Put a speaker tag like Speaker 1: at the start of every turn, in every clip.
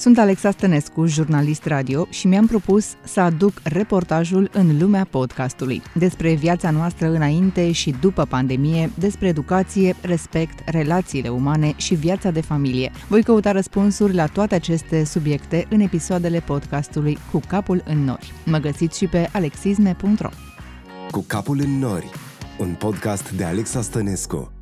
Speaker 1: Sunt Alexa Stănescu, jurnalist radio și mi-am propus să aduc reportajul în lumea podcastului despre viața noastră înainte și după pandemie, despre educație, respect, relațiile umane și viața de familie. Voi căuta răspunsuri la toate aceste subiecte în episoadele podcastului Cu capul în nori. Mă găsiți și pe alexisme.ro
Speaker 2: Cu capul în nori, un podcast de Alexa Stănescu.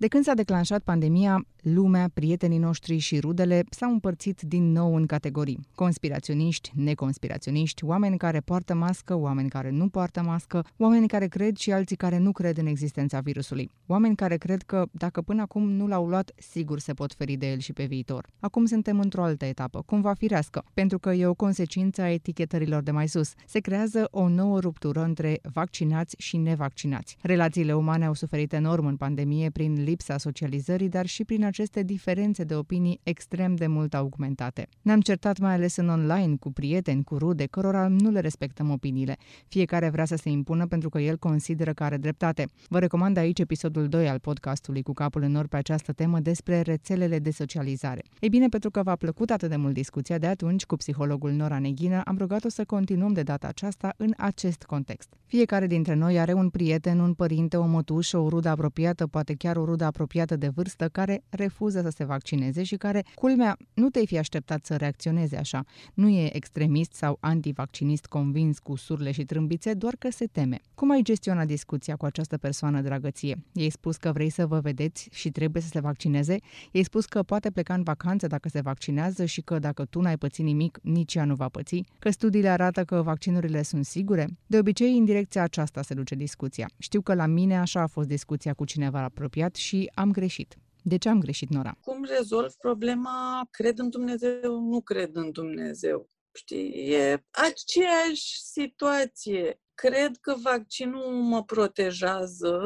Speaker 1: De când s-a declanșat pandemia, lumea, prietenii noștri și rudele s-au împărțit din nou în categorii. Conspiraționiști, neconspiraționiști, oameni care poartă mască, oameni care nu poartă mască, oameni care cred și alții care nu cred în existența virusului. Oameni care cred că, dacă până acum nu l-au luat, sigur se pot feri de el și pe viitor. Acum suntem într-o altă etapă, cumva firească, pentru că e o consecință a etichetărilor de mai sus. Se creează o nouă ruptură între vaccinați și nevaccinați. Relațiile umane au suferit enorm în pandemie prin lipsa socializării, dar și prin aceste diferențe de opinii extrem de mult augmentate. Ne-am certat mai ales în online cu prieteni, cu rude, cărora nu le respectăm opiniile. Fiecare vrea să se impună pentru că el consideră că are dreptate. Vă recomand aici episodul 2 al podcastului cu capul în nor pe această temă despre rețelele de socializare. Ei bine, pentru că v-a plăcut atât de mult discuția de atunci cu psihologul Nora Neghină, am rugat-o să continuăm de data aceasta în acest context. Fiecare dintre noi are un prieten, un părinte, o mătușă, o rudă apropiată, poate chiar o rudă apropiată de vârstă, care refuză să se vaccineze și care, culmea, nu te-ai fi așteptat să reacționeze așa. Nu e extremist sau antivaccinist convins cu surle și trâmbițe, doar că se teme. Cum ai gestionat discuția cu această persoană dragăție? I-ai spus că vrei să vă vedeți și trebuie să se vaccineze? I-ai spus că poate pleca în vacanță dacă se vaccinează și că dacă tu n-ai pățit nimic, nici ea nu va păți? Că studiile arată că vaccinurile sunt sigure? De obicei, în direcția aceasta se duce discuția. Știu că la mine așa a fost discuția cu cineva apropiat și am greșit. De ce am greșit, Nora?
Speaker 3: Cum rezolv problema cred în Dumnezeu, nu cred în Dumnezeu? Știi, e aceeași situație. Cred că vaccinul mă protejează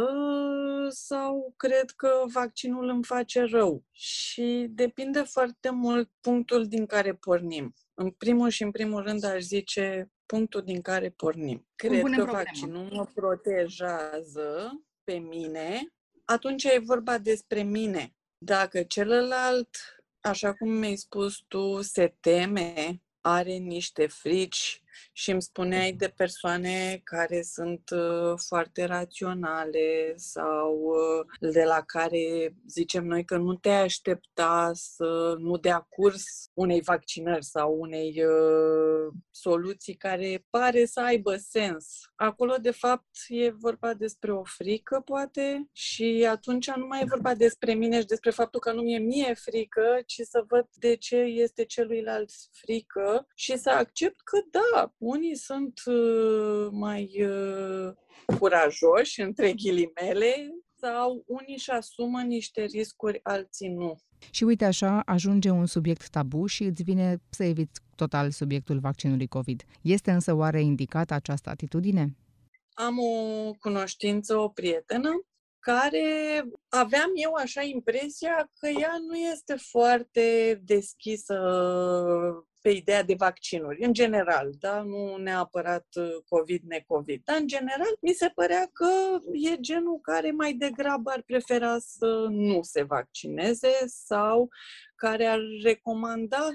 Speaker 3: sau cred că vaccinul îmi face rău. Și depinde foarte mult punctul din care pornim. În primul și în primul rând aș zice punctul din care pornim. Cred că problema. vaccinul mă protejează pe mine atunci e vorba despre mine. Dacă celălalt, așa cum mi-ai spus tu, se teme, are niște frici, și îmi spuneai de persoane care sunt uh, foarte raționale sau uh, de la care zicem noi că nu te aștepta să nu dea curs unei vaccinări sau unei uh, soluții care pare să aibă sens. Acolo, de fapt, e vorba despre o frică, poate, și atunci nu mai e vorba despre mine și despre faptul că nu mi-e mie frică, ci să văd de ce este celuilalt frică și să accept că da, unii sunt uh, mai uh, curajoși, între ghilimele, sau unii își asumă niște riscuri, alții nu.
Speaker 1: Și uite așa, ajunge un subiect tabu și îți vine să eviți total subiectul vaccinului COVID. Este însă oare indicată această atitudine?
Speaker 3: Am o cunoștință, o prietenă, care aveam eu așa impresia că ea nu este foarte deschisă pe ideea de vaccinuri, în general, da? nu neapărat uh, COVID, ne-COVID, dar în general mi se părea că e genul care mai degrabă ar prefera să nu se vaccineze sau care ar recomanda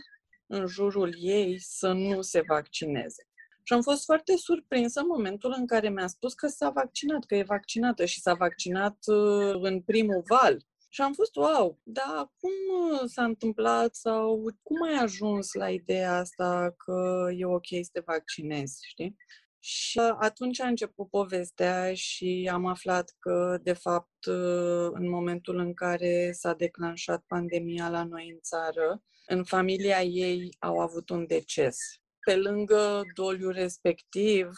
Speaker 3: în jurul ei să nu se vaccineze. Și am fost foarte surprinsă în momentul în care mi-a spus că s-a vaccinat, că e vaccinată și s-a vaccinat uh, în primul val. Și am fost, wow, dar cum uh, s-a întâmplat sau cum ai ajuns la ideea asta că e ok să te vaccinezi, știi? Și atunci a început povestea și am aflat că, de fapt, uh, în momentul în care s-a declanșat pandemia la noi în țară, în familia ei au avut un deces. Pe lângă doliul respectiv,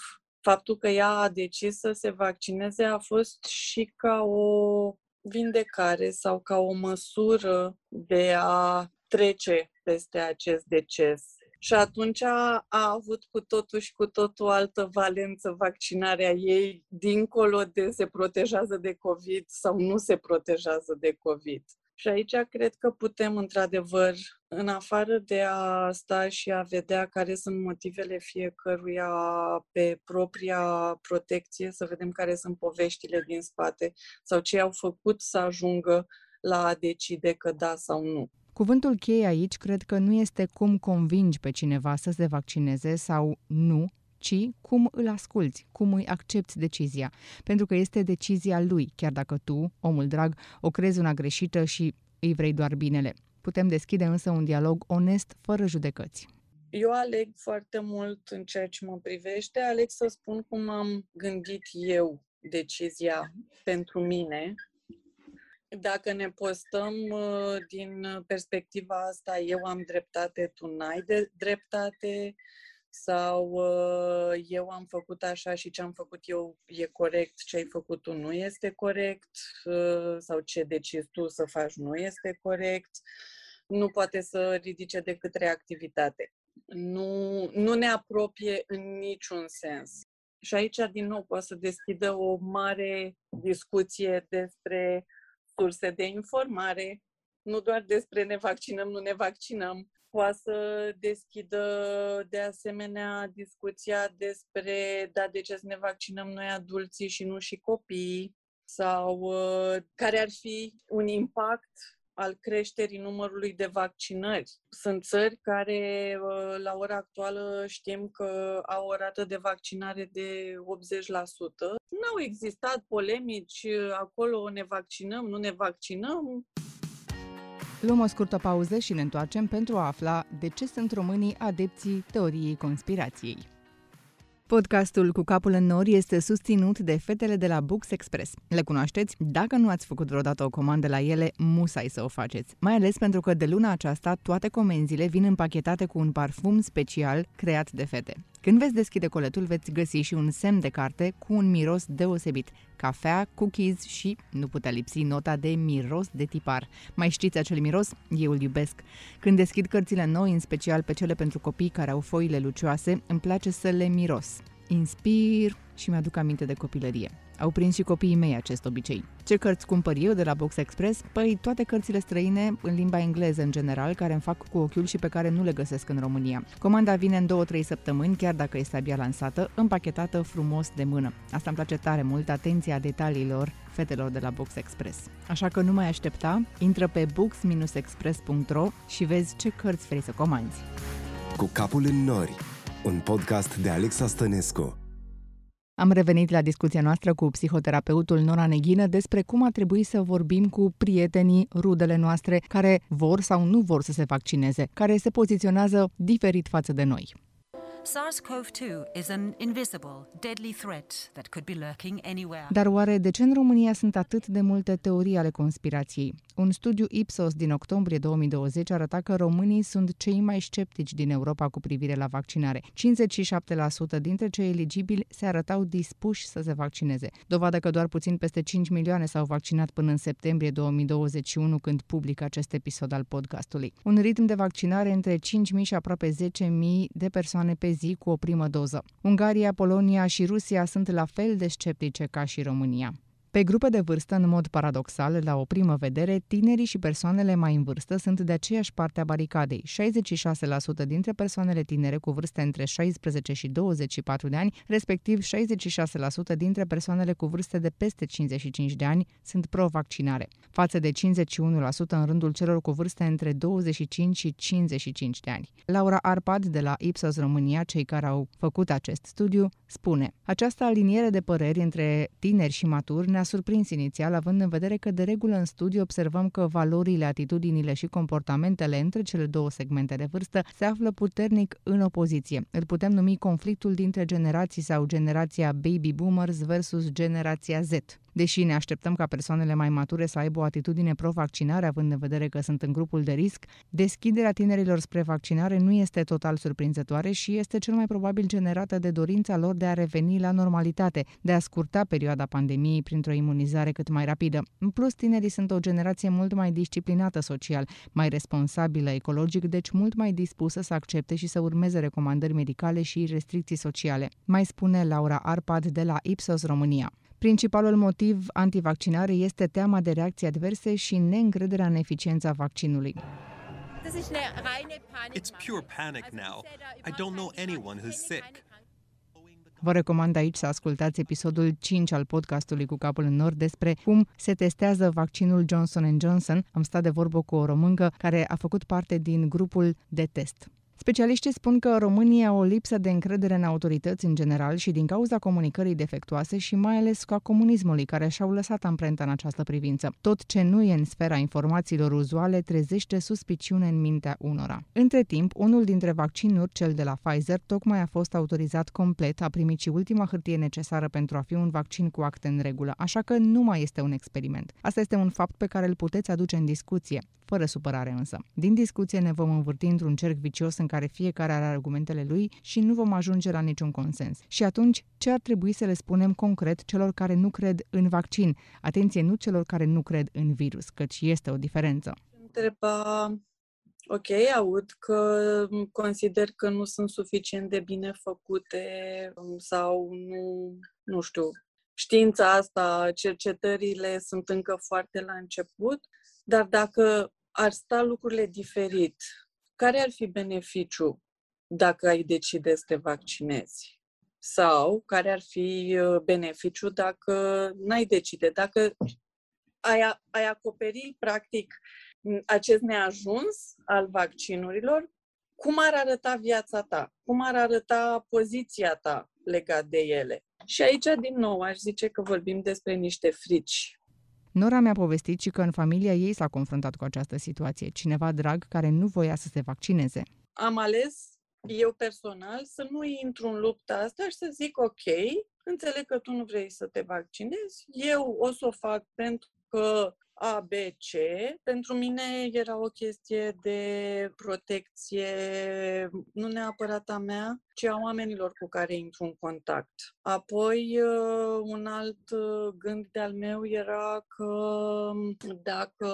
Speaker 3: faptul că ea a decis să se vaccineze a fost și ca o vindecare sau ca o măsură de a trece peste acest deces. Și atunci a, a avut cu totul și cu totul altă valență vaccinarea ei, dincolo de se protejează de COVID sau nu se protejează de COVID. Și aici cred că putem, într-adevăr, în afară de a sta și a vedea care sunt motivele fiecăruia pe propria protecție, să vedem care sunt poveștile din spate sau ce au făcut să ajungă la a decide că da sau nu.
Speaker 1: Cuvântul cheie aici cred că nu este cum convingi pe cineva să se vaccineze sau nu, ci cum îl asculți, cum îi accepti decizia. Pentru că este decizia lui, chiar dacă tu, omul drag, o crezi una greșită și îi vrei doar binele. Putem deschide însă un dialog onest, fără judecăți.
Speaker 3: Eu aleg foarte mult în ceea ce mă privește, aleg să spun cum am gândit eu decizia pentru mine. Dacă ne postăm uh, din perspectiva asta, eu am dreptate, tu n-ai de dreptate, sau uh, eu am făcut așa și ce am făcut eu e corect, ce ai făcut tu nu este corect, uh, sau ce decizi tu să faci nu este corect, nu poate să ridice decât reactivitate. Nu, nu ne apropie în niciun sens. Și aici, din nou, poate să deschidă o mare discuție despre surse de informare, nu doar despre ne vaccinăm, nu ne vaccinăm, poate să deschidă de asemenea discuția despre da, de ce să ne vaccinăm noi adulții și nu și copiii sau uh, care ar fi un impact al creșterii numărului de vaccinări. Sunt țări care, uh, la ora actuală, știm că au o rată de vaccinare de 80%. N-au existat polemici uh, acolo, ne vaccinăm, nu ne vaccinăm.
Speaker 1: Luăm o scurtă pauză și ne întoarcem pentru a afla de ce sunt românii adepții teoriei conspirației. Podcastul Cu capul în nori este susținut de fetele de la Books Express. Le cunoașteți? Dacă nu ați făcut vreodată o comandă la ele, musai să o faceți. Mai ales pentru că de luna aceasta toate comenzile vin împachetate cu un parfum special creat de fete. Când veți deschide coletul, veți găsi și un semn de carte cu un miros deosebit. Cafea, cookies și, nu putea lipsi, nota de miros de tipar. Mai știți acel miros? Eu îl iubesc. Când deschid cărțile noi, în special pe cele pentru copii care au foile lucioase, îmi place să le miros. Inspir și mi-aduc aminte de copilărie. Au prins și copiii mei acest obicei. Ce cărți cumpăr eu de la Box Express? Păi toate cărțile străine, în limba engleză în general, care îmi fac cu ochiul și pe care nu le găsesc în România. Comanda vine în 2-3 săptămâni, chiar dacă este abia lansată, împachetată frumos de mână. Asta îmi place tare mult, atenția detaliilor fetelor de la Box Express. Așa că nu mai aștepta, intră pe books-express.ro și vezi ce cărți vrei să comanzi.
Speaker 2: Cu capul în nori, un podcast de Alexa Stănescu.
Speaker 1: Am revenit la discuția noastră cu psihoterapeutul Nora Neghină despre cum ar trebui să vorbim cu prietenii, rudele noastre care vor sau nu vor să se vaccineze, care se poziționează diferit față de noi. SARS-CoV-2 is an invisible, deadly threat that could be lurking anywhere. Dar oare de ce în România sunt atât de multe teorii ale conspirației? Un studiu Ipsos din octombrie 2020 arăta că românii sunt cei mai sceptici din Europa cu privire la vaccinare. 57% dintre cei eligibili se arătau dispuși să se vaccineze. Dovadă că doar puțin peste 5 milioane s-au vaccinat până în septembrie 2021 când public acest episod al podcastului. Un ritm de vaccinare între 5.000 și aproape 10.000 de persoane pe zi cu o primă doză. Ungaria, Polonia și Rusia sunt la fel de sceptice ca și România. Pe grupe de vârstă, în mod paradoxal, la o primă vedere, tinerii și persoanele mai în vârstă sunt de aceeași parte a baricadei. 66% dintre persoanele tinere cu vârste între 16 și 24 de ani, respectiv 66% dintre persoanele cu vârste de peste 55 de ani sunt pro-vaccinare, față de 51% în rândul celor cu vârste între 25 și 55 de ani. Laura Arpad de la Ipsos România, cei care au făcut acest studiu, spune Această aliniere de păreri între tineri și maturi ne-a surprins inițial, având în vedere că de regulă în studiu observăm că valorile, atitudinile și comportamentele între cele două segmente de vârstă se află puternic în opoziție. Îl putem numi conflictul dintre generații sau generația baby boomers versus generația Z. Deși ne așteptăm ca persoanele mai mature să aibă o atitudine pro-vaccinare, având în vedere că sunt în grupul de risc, deschiderea tinerilor spre vaccinare nu este total surprinzătoare și este cel mai probabil generată de dorința lor de a reveni la normalitate, de a scurta perioada pandemiei printr-o imunizare cât mai rapidă. În plus, tinerii sunt o generație mult mai disciplinată social, mai responsabilă ecologic, deci mult mai dispusă să accepte și să urmeze recomandări medicale și restricții sociale. Mai spune Laura Arpad de la Ipsos România. Principalul motiv antivaccinare este teama de reacții adverse și neîncrederea în eficiența vaccinului.
Speaker 4: It's pure panic now. I don't know anyone who's sick.
Speaker 1: Vă recomand aici să ascultați episodul 5 al podcastului cu capul în nord despre cum se testează vaccinul Johnson Johnson. Am stat de vorbă cu o româncă care a făcut parte din grupul de test. Specialiștii spun că România au o lipsă de încredere în autorități în general și din cauza comunicării defectuoase și mai ales a comunismului care și-au lăsat amprenta în această privință. Tot ce nu e în sfera informațiilor uzuale trezește suspiciune în mintea unora. Între timp, unul dintre vaccinuri, cel de la Pfizer, tocmai a fost autorizat complet, a primit și ultima hârtie necesară pentru a fi un vaccin cu acte în regulă, așa că nu mai este un experiment. Asta este un fapt pe care îl puteți aduce în discuție fără supărare însă. Din discuție ne vom învârti într-un cerc vicios în care fiecare are argumentele lui și nu vom ajunge la niciun consens. Și atunci, ce ar trebui să le spunem concret celor care nu cred în vaccin? Atenție, nu celor care nu cred în virus, căci este o diferență.
Speaker 3: Întreba Ok, aud că consider că nu sunt suficient de bine făcute sau nu, nu știu, știința asta, cercetările sunt încă foarte la început, dar dacă ar sta lucrurile diferit, care ar fi beneficiu dacă ai decide să te vaccinezi? Sau care ar fi uh, beneficiu dacă n-ai decide? Dacă ai, ai acoperi, practic, acest neajuns al vaccinurilor, cum ar arăta viața ta? Cum ar arăta poziția ta legat de ele? Și aici, din nou, aș zice că vorbim despre niște frici
Speaker 1: Nora mi-a povestit și că în familia ei s-a confruntat cu această situație, cineva drag care nu voia să se vaccineze.
Speaker 3: Am ales eu personal să nu intru în lupta asta și să zic ok, înțeleg că tu nu vrei să te vaccinezi, eu o să o fac pentru că a, B, C. Pentru mine era o chestie de protecție, nu neapărat a mea, ci a oamenilor cu care intru în contact. Apoi, uh, un alt uh, gând de-al meu era că um, dacă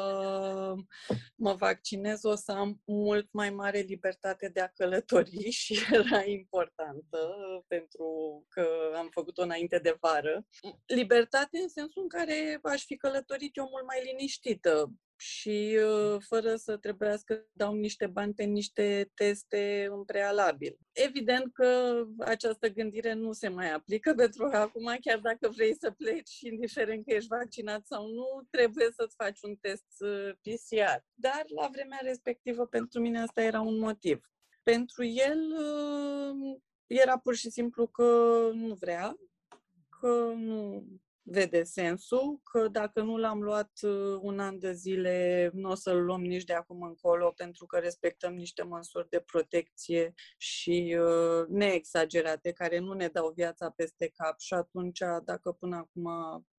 Speaker 3: mă vaccinez o să am mult mai mare libertate de a călători și era importantă pentru că am făcut-o înainte de vară. Libertate în sensul în care aș fi călătorit eu mult mai liniștită și uh, fără să trebuiască să dau niște bani pe niște teste în prealabil. Evident că această gândire nu se mai aplică pentru că acum, chiar dacă vrei să pleci, indiferent că ești vaccinat sau nu, trebuie să-ți faci un test uh, PCR. Dar la vremea respectivă, pentru mine asta era un motiv. Pentru el uh, era pur și simplu că nu vrea, că nu vede sensul, că dacă nu l-am luat uh, un an de zile, nu o să-l luăm nici de acum încolo, pentru că respectăm niște măsuri de protecție și uh, neexagerate, care nu ne dau viața peste cap și atunci, dacă până acum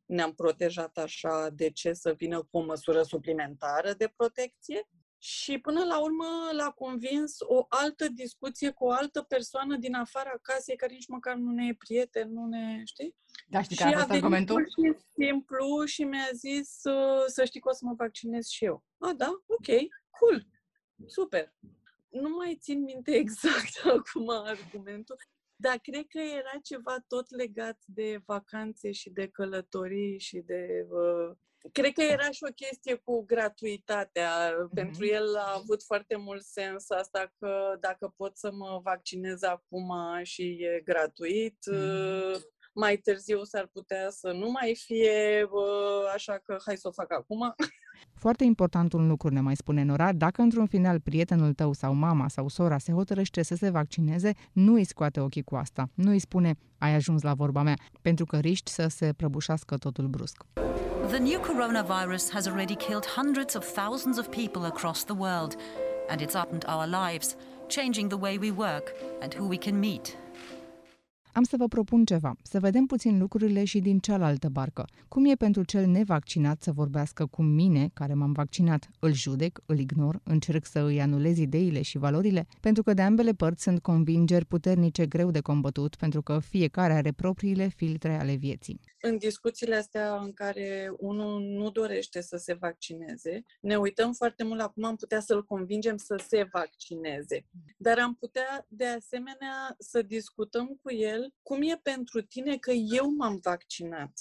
Speaker 3: ne-am protejat așa, de ce să vină cu o măsură suplimentară de protecție? Și până la urmă l-a convins o altă discuție cu o altă persoană din afara casei care nici măcar nu ne e prieten, nu ne știi?
Speaker 1: Da, știi care a fost argumentul?
Speaker 3: Și simplu și mi-a zis să știi că o să mă vaccinez și eu. A, da? Ok, cool, super. Nu mai țin minte exact acum argumentul, dar cred că era ceva tot legat de vacanțe și de călătorii și de uh, Cred că era și o chestie cu gratuitatea. Mm-hmm. Pentru el a avut foarte mult sens asta că dacă pot să mă vaccinez acum și e gratuit, mm-hmm. mai târziu s-ar putea să nu mai fie, așa că hai să o fac acum.
Speaker 1: Foarte important un lucru ne mai spune Nora, dacă într-un final prietenul tău sau mama sau sora se hotărăște să se vaccineze, nu îi scoate ochii cu asta. Nu îi spune, ai ajuns la vorba mea, pentru că riști să se prăbușească totul brusc. The new coronavirus has already killed hundreds of thousands of people across the world, and it's upended our lives, changing the way we work and who we can meet. Am să vă propun ceva, să vedem puțin lucrurile și din cealaltă barcă. Cum e pentru cel nevaccinat să vorbească cu mine, care m-am vaccinat? Îl judec, îl ignor, încerc să îi anulez ideile și valorile? Pentru că de ambele părți sunt convingeri puternice greu de combătut, pentru că fiecare are propriile filtre ale vieții.
Speaker 3: În discuțiile astea în care unul nu dorește să se vaccineze, ne uităm foarte mult la cum am putea să-l convingem să se vaccineze. Dar am putea, de asemenea, să discutăm cu el cum e pentru tine că eu m-am vaccinat?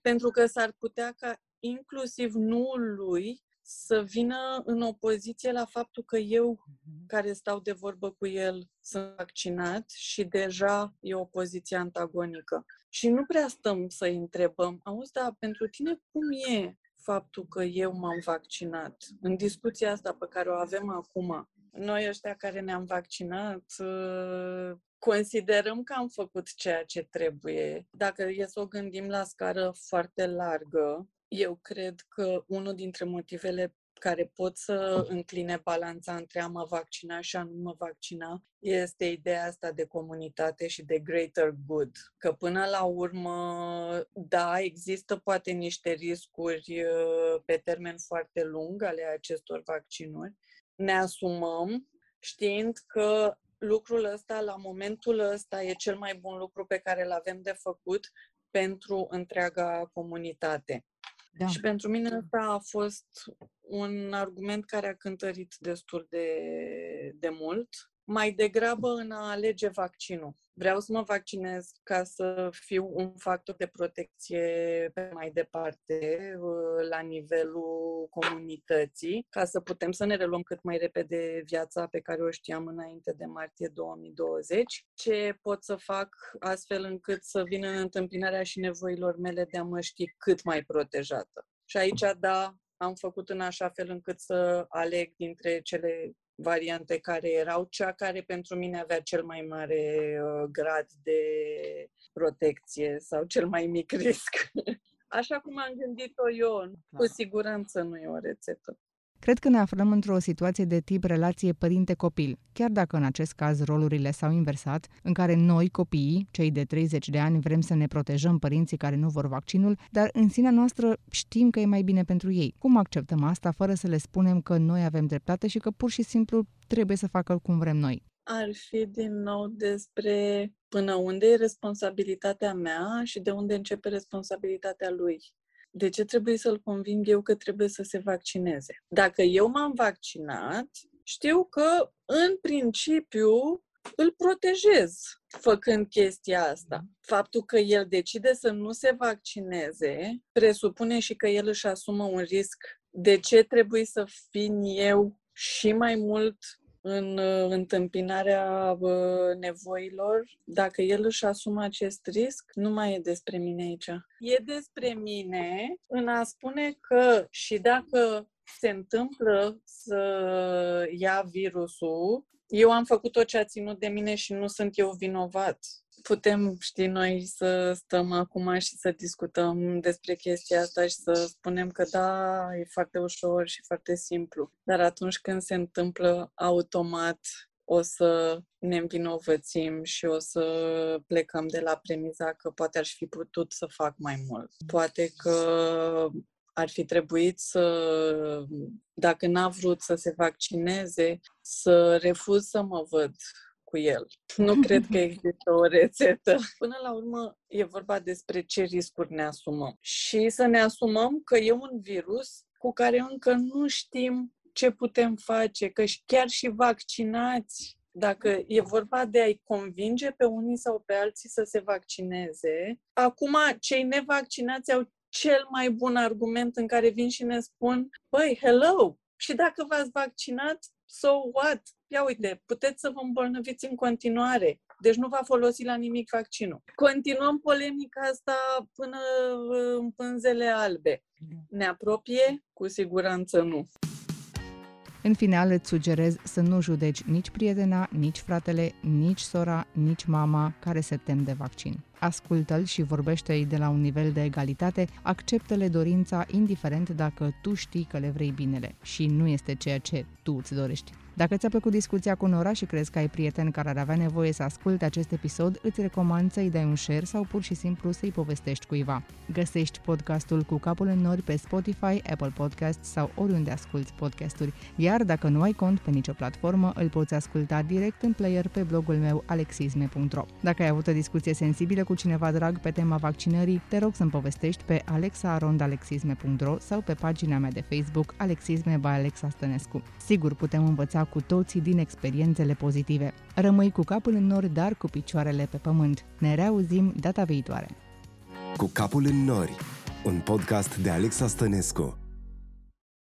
Speaker 3: Pentru că s-ar putea ca inclusiv nu lui să vină în opoziție la faptul că eu, care stau de vorbă cu el, sunt vaccinat și deja e o poziție antagonică. Și nu prea stăm să-i întrebăm, auzi, dar pentru tine cum e faptul că eu m-am vaccinat? În discuția asta pe care o avem acum, noi ăștia care ne-am vaccinat, ă, considerăm că am făcut ceea ce trebuie. Dacă e să o gândim la scară foarte largă, eu cred că unul dintre motivele care pot să încline balanța între a mă vaccina și a nu mă vaccina este ideea asta de comunitate și de greater good. Că până la urmă, da, există poate niște riscuri uh, pe termen foarte lung ale acestor vaccinuri. Ne asumăm știind că lucrul ăsta, la momentul ăsta, e cel mai bun lucru pe care îl avem de făcut pentru întreaga comunitate. Da. Și pentru mine asta a fost un argument care a cântărit destul de, de mult mai degrabă în a alege vaccinul. Vreau să mă vaccinez ca să fiu un factor de protecție pe mai departe, uh, la nivelul comunității, ca să putem să ne reluăm cât mai repede viața pe care o știam înainte de martie 2020. Ce pot să fac astfel încât să vin în întâmpinarea și nevoilor mele de a mă ști cât mai protejată. Și aici, da, am făcut în așa fel încât să aleg dintre cele variante care erau cea care pentru mine avea cel mai mare uh, grad de protecție sau cel mai mic risc. Așa cum am gândit-o eu, cu siguranță nu e o rețetă.
Speaker 1: Cred că ne aflăm într-o situație de tip relație părinte-copil, chiar dacă în acest caz rolurile s-au inversat, în care noi, copiii, cei de 30 de ani, vrem să ne protejăm părinții care nu vor vaccinul, dar în sinea noastră știm că e mai bine pentru ei. Cum acceptăm asta fără să le spunem că noi avem dreptate și că pur și simplu trebuie să facă cum vrem noi?
Speaker 3: Ar fi din nou despre până unde e responsabilitatea mea și de unde începe responsabilitatea lui de ce trebuie să-l conving eu că trebuie să se vaccineze? Dacă eu m-am vaccinat, știu că, în principiu, îl protejez făcând chestia asta. Faptul că el decide să nu se vaccineze presupune și că el își asumă un risc. De ce trebuie să fim eu și mai mult în uh, întâmpinarea uh, nevoilor, dacă el își asumă acest risc, nu mai e despre mine aici. E despre mine în a spune că și dacă se întâmplă să ia virusul, eu am făcut tot ce a ținut de mine și nu sunt eu vinovat putem, știi, noi să stăm acum și să discutăm despre chestia asta și să spunem că da, e foarte ușor și foarte simplu. Dar atunci când se întâmplă automat, o să ne învinovățim și o să plecăm de la premiza că poate ar fi putut să fac mai mult. Poate că ar fi trebuit să, dacă n-a vrut să se vaccineze, să refuz să mă văd cu el. Nu cred că există o rețetă. Până la urmă, e vorba despre ce riscuri ne asumăm. Și să ne asumăm că e un virus cu care încă nu știm ce putem face, că chiar și vaccinați dacă e vorba de a-i convinge pe unii sau pe alții să se vaccineze, acum cei nevaccinați au cel mai bun argument în care vin și ne spun, băi, hello, și dacă v-ați vaccinat, so what? Ia uite, puteți să vă îmbolnăviți în continuare. Deci nu va folosi la nimic vaccinul. Continuăm polemica asta până în pânzele albe. Ne apropie? Cu siguranță nu.
Speaker 1: În final îți sugerez să nu judeci nici prietena, nici fratele, nici sora, nici mama care se tem de vaccin. Ascultă-l și vorbește-i de la un nivel de egalitate, acceptă-le dorința indiferent dacă tu știi că le vrei binele și nu este ceea ce tu îți dorești. Dacă ți-a plăcut discuția cu Nora și crezi că ai prieten care ar avea nevoie să asculte acest episod, îți recomand să-i dai un share sau pur și simplu să-i povestești cuiva. Găsești podcastul cu capul în nori pe Spotify, Apple Podcasts sau oriunde asculti podcasturi. Iar dacă nu ai cont pe nicio platformă, îl poți asculta direct în player pe blogul meu alexisme.ro. Dacă ai avut o discuție sensibilă cu cineva drag pe tema vaccinării, te rog să-mi povestești pe alexaarondalexisme.ro sau pe pagina mea de Facebook Alexisme by Alexa Stănescu. Sigur, putem învăța cu toții din experiențele pozitive. Rămâi cu capul în nori, dar cu picioarele pe pământ. Ne reauzim data viitoare.
Speaker 2: Cu capul în nori, un podcast de Alexa Stănescu.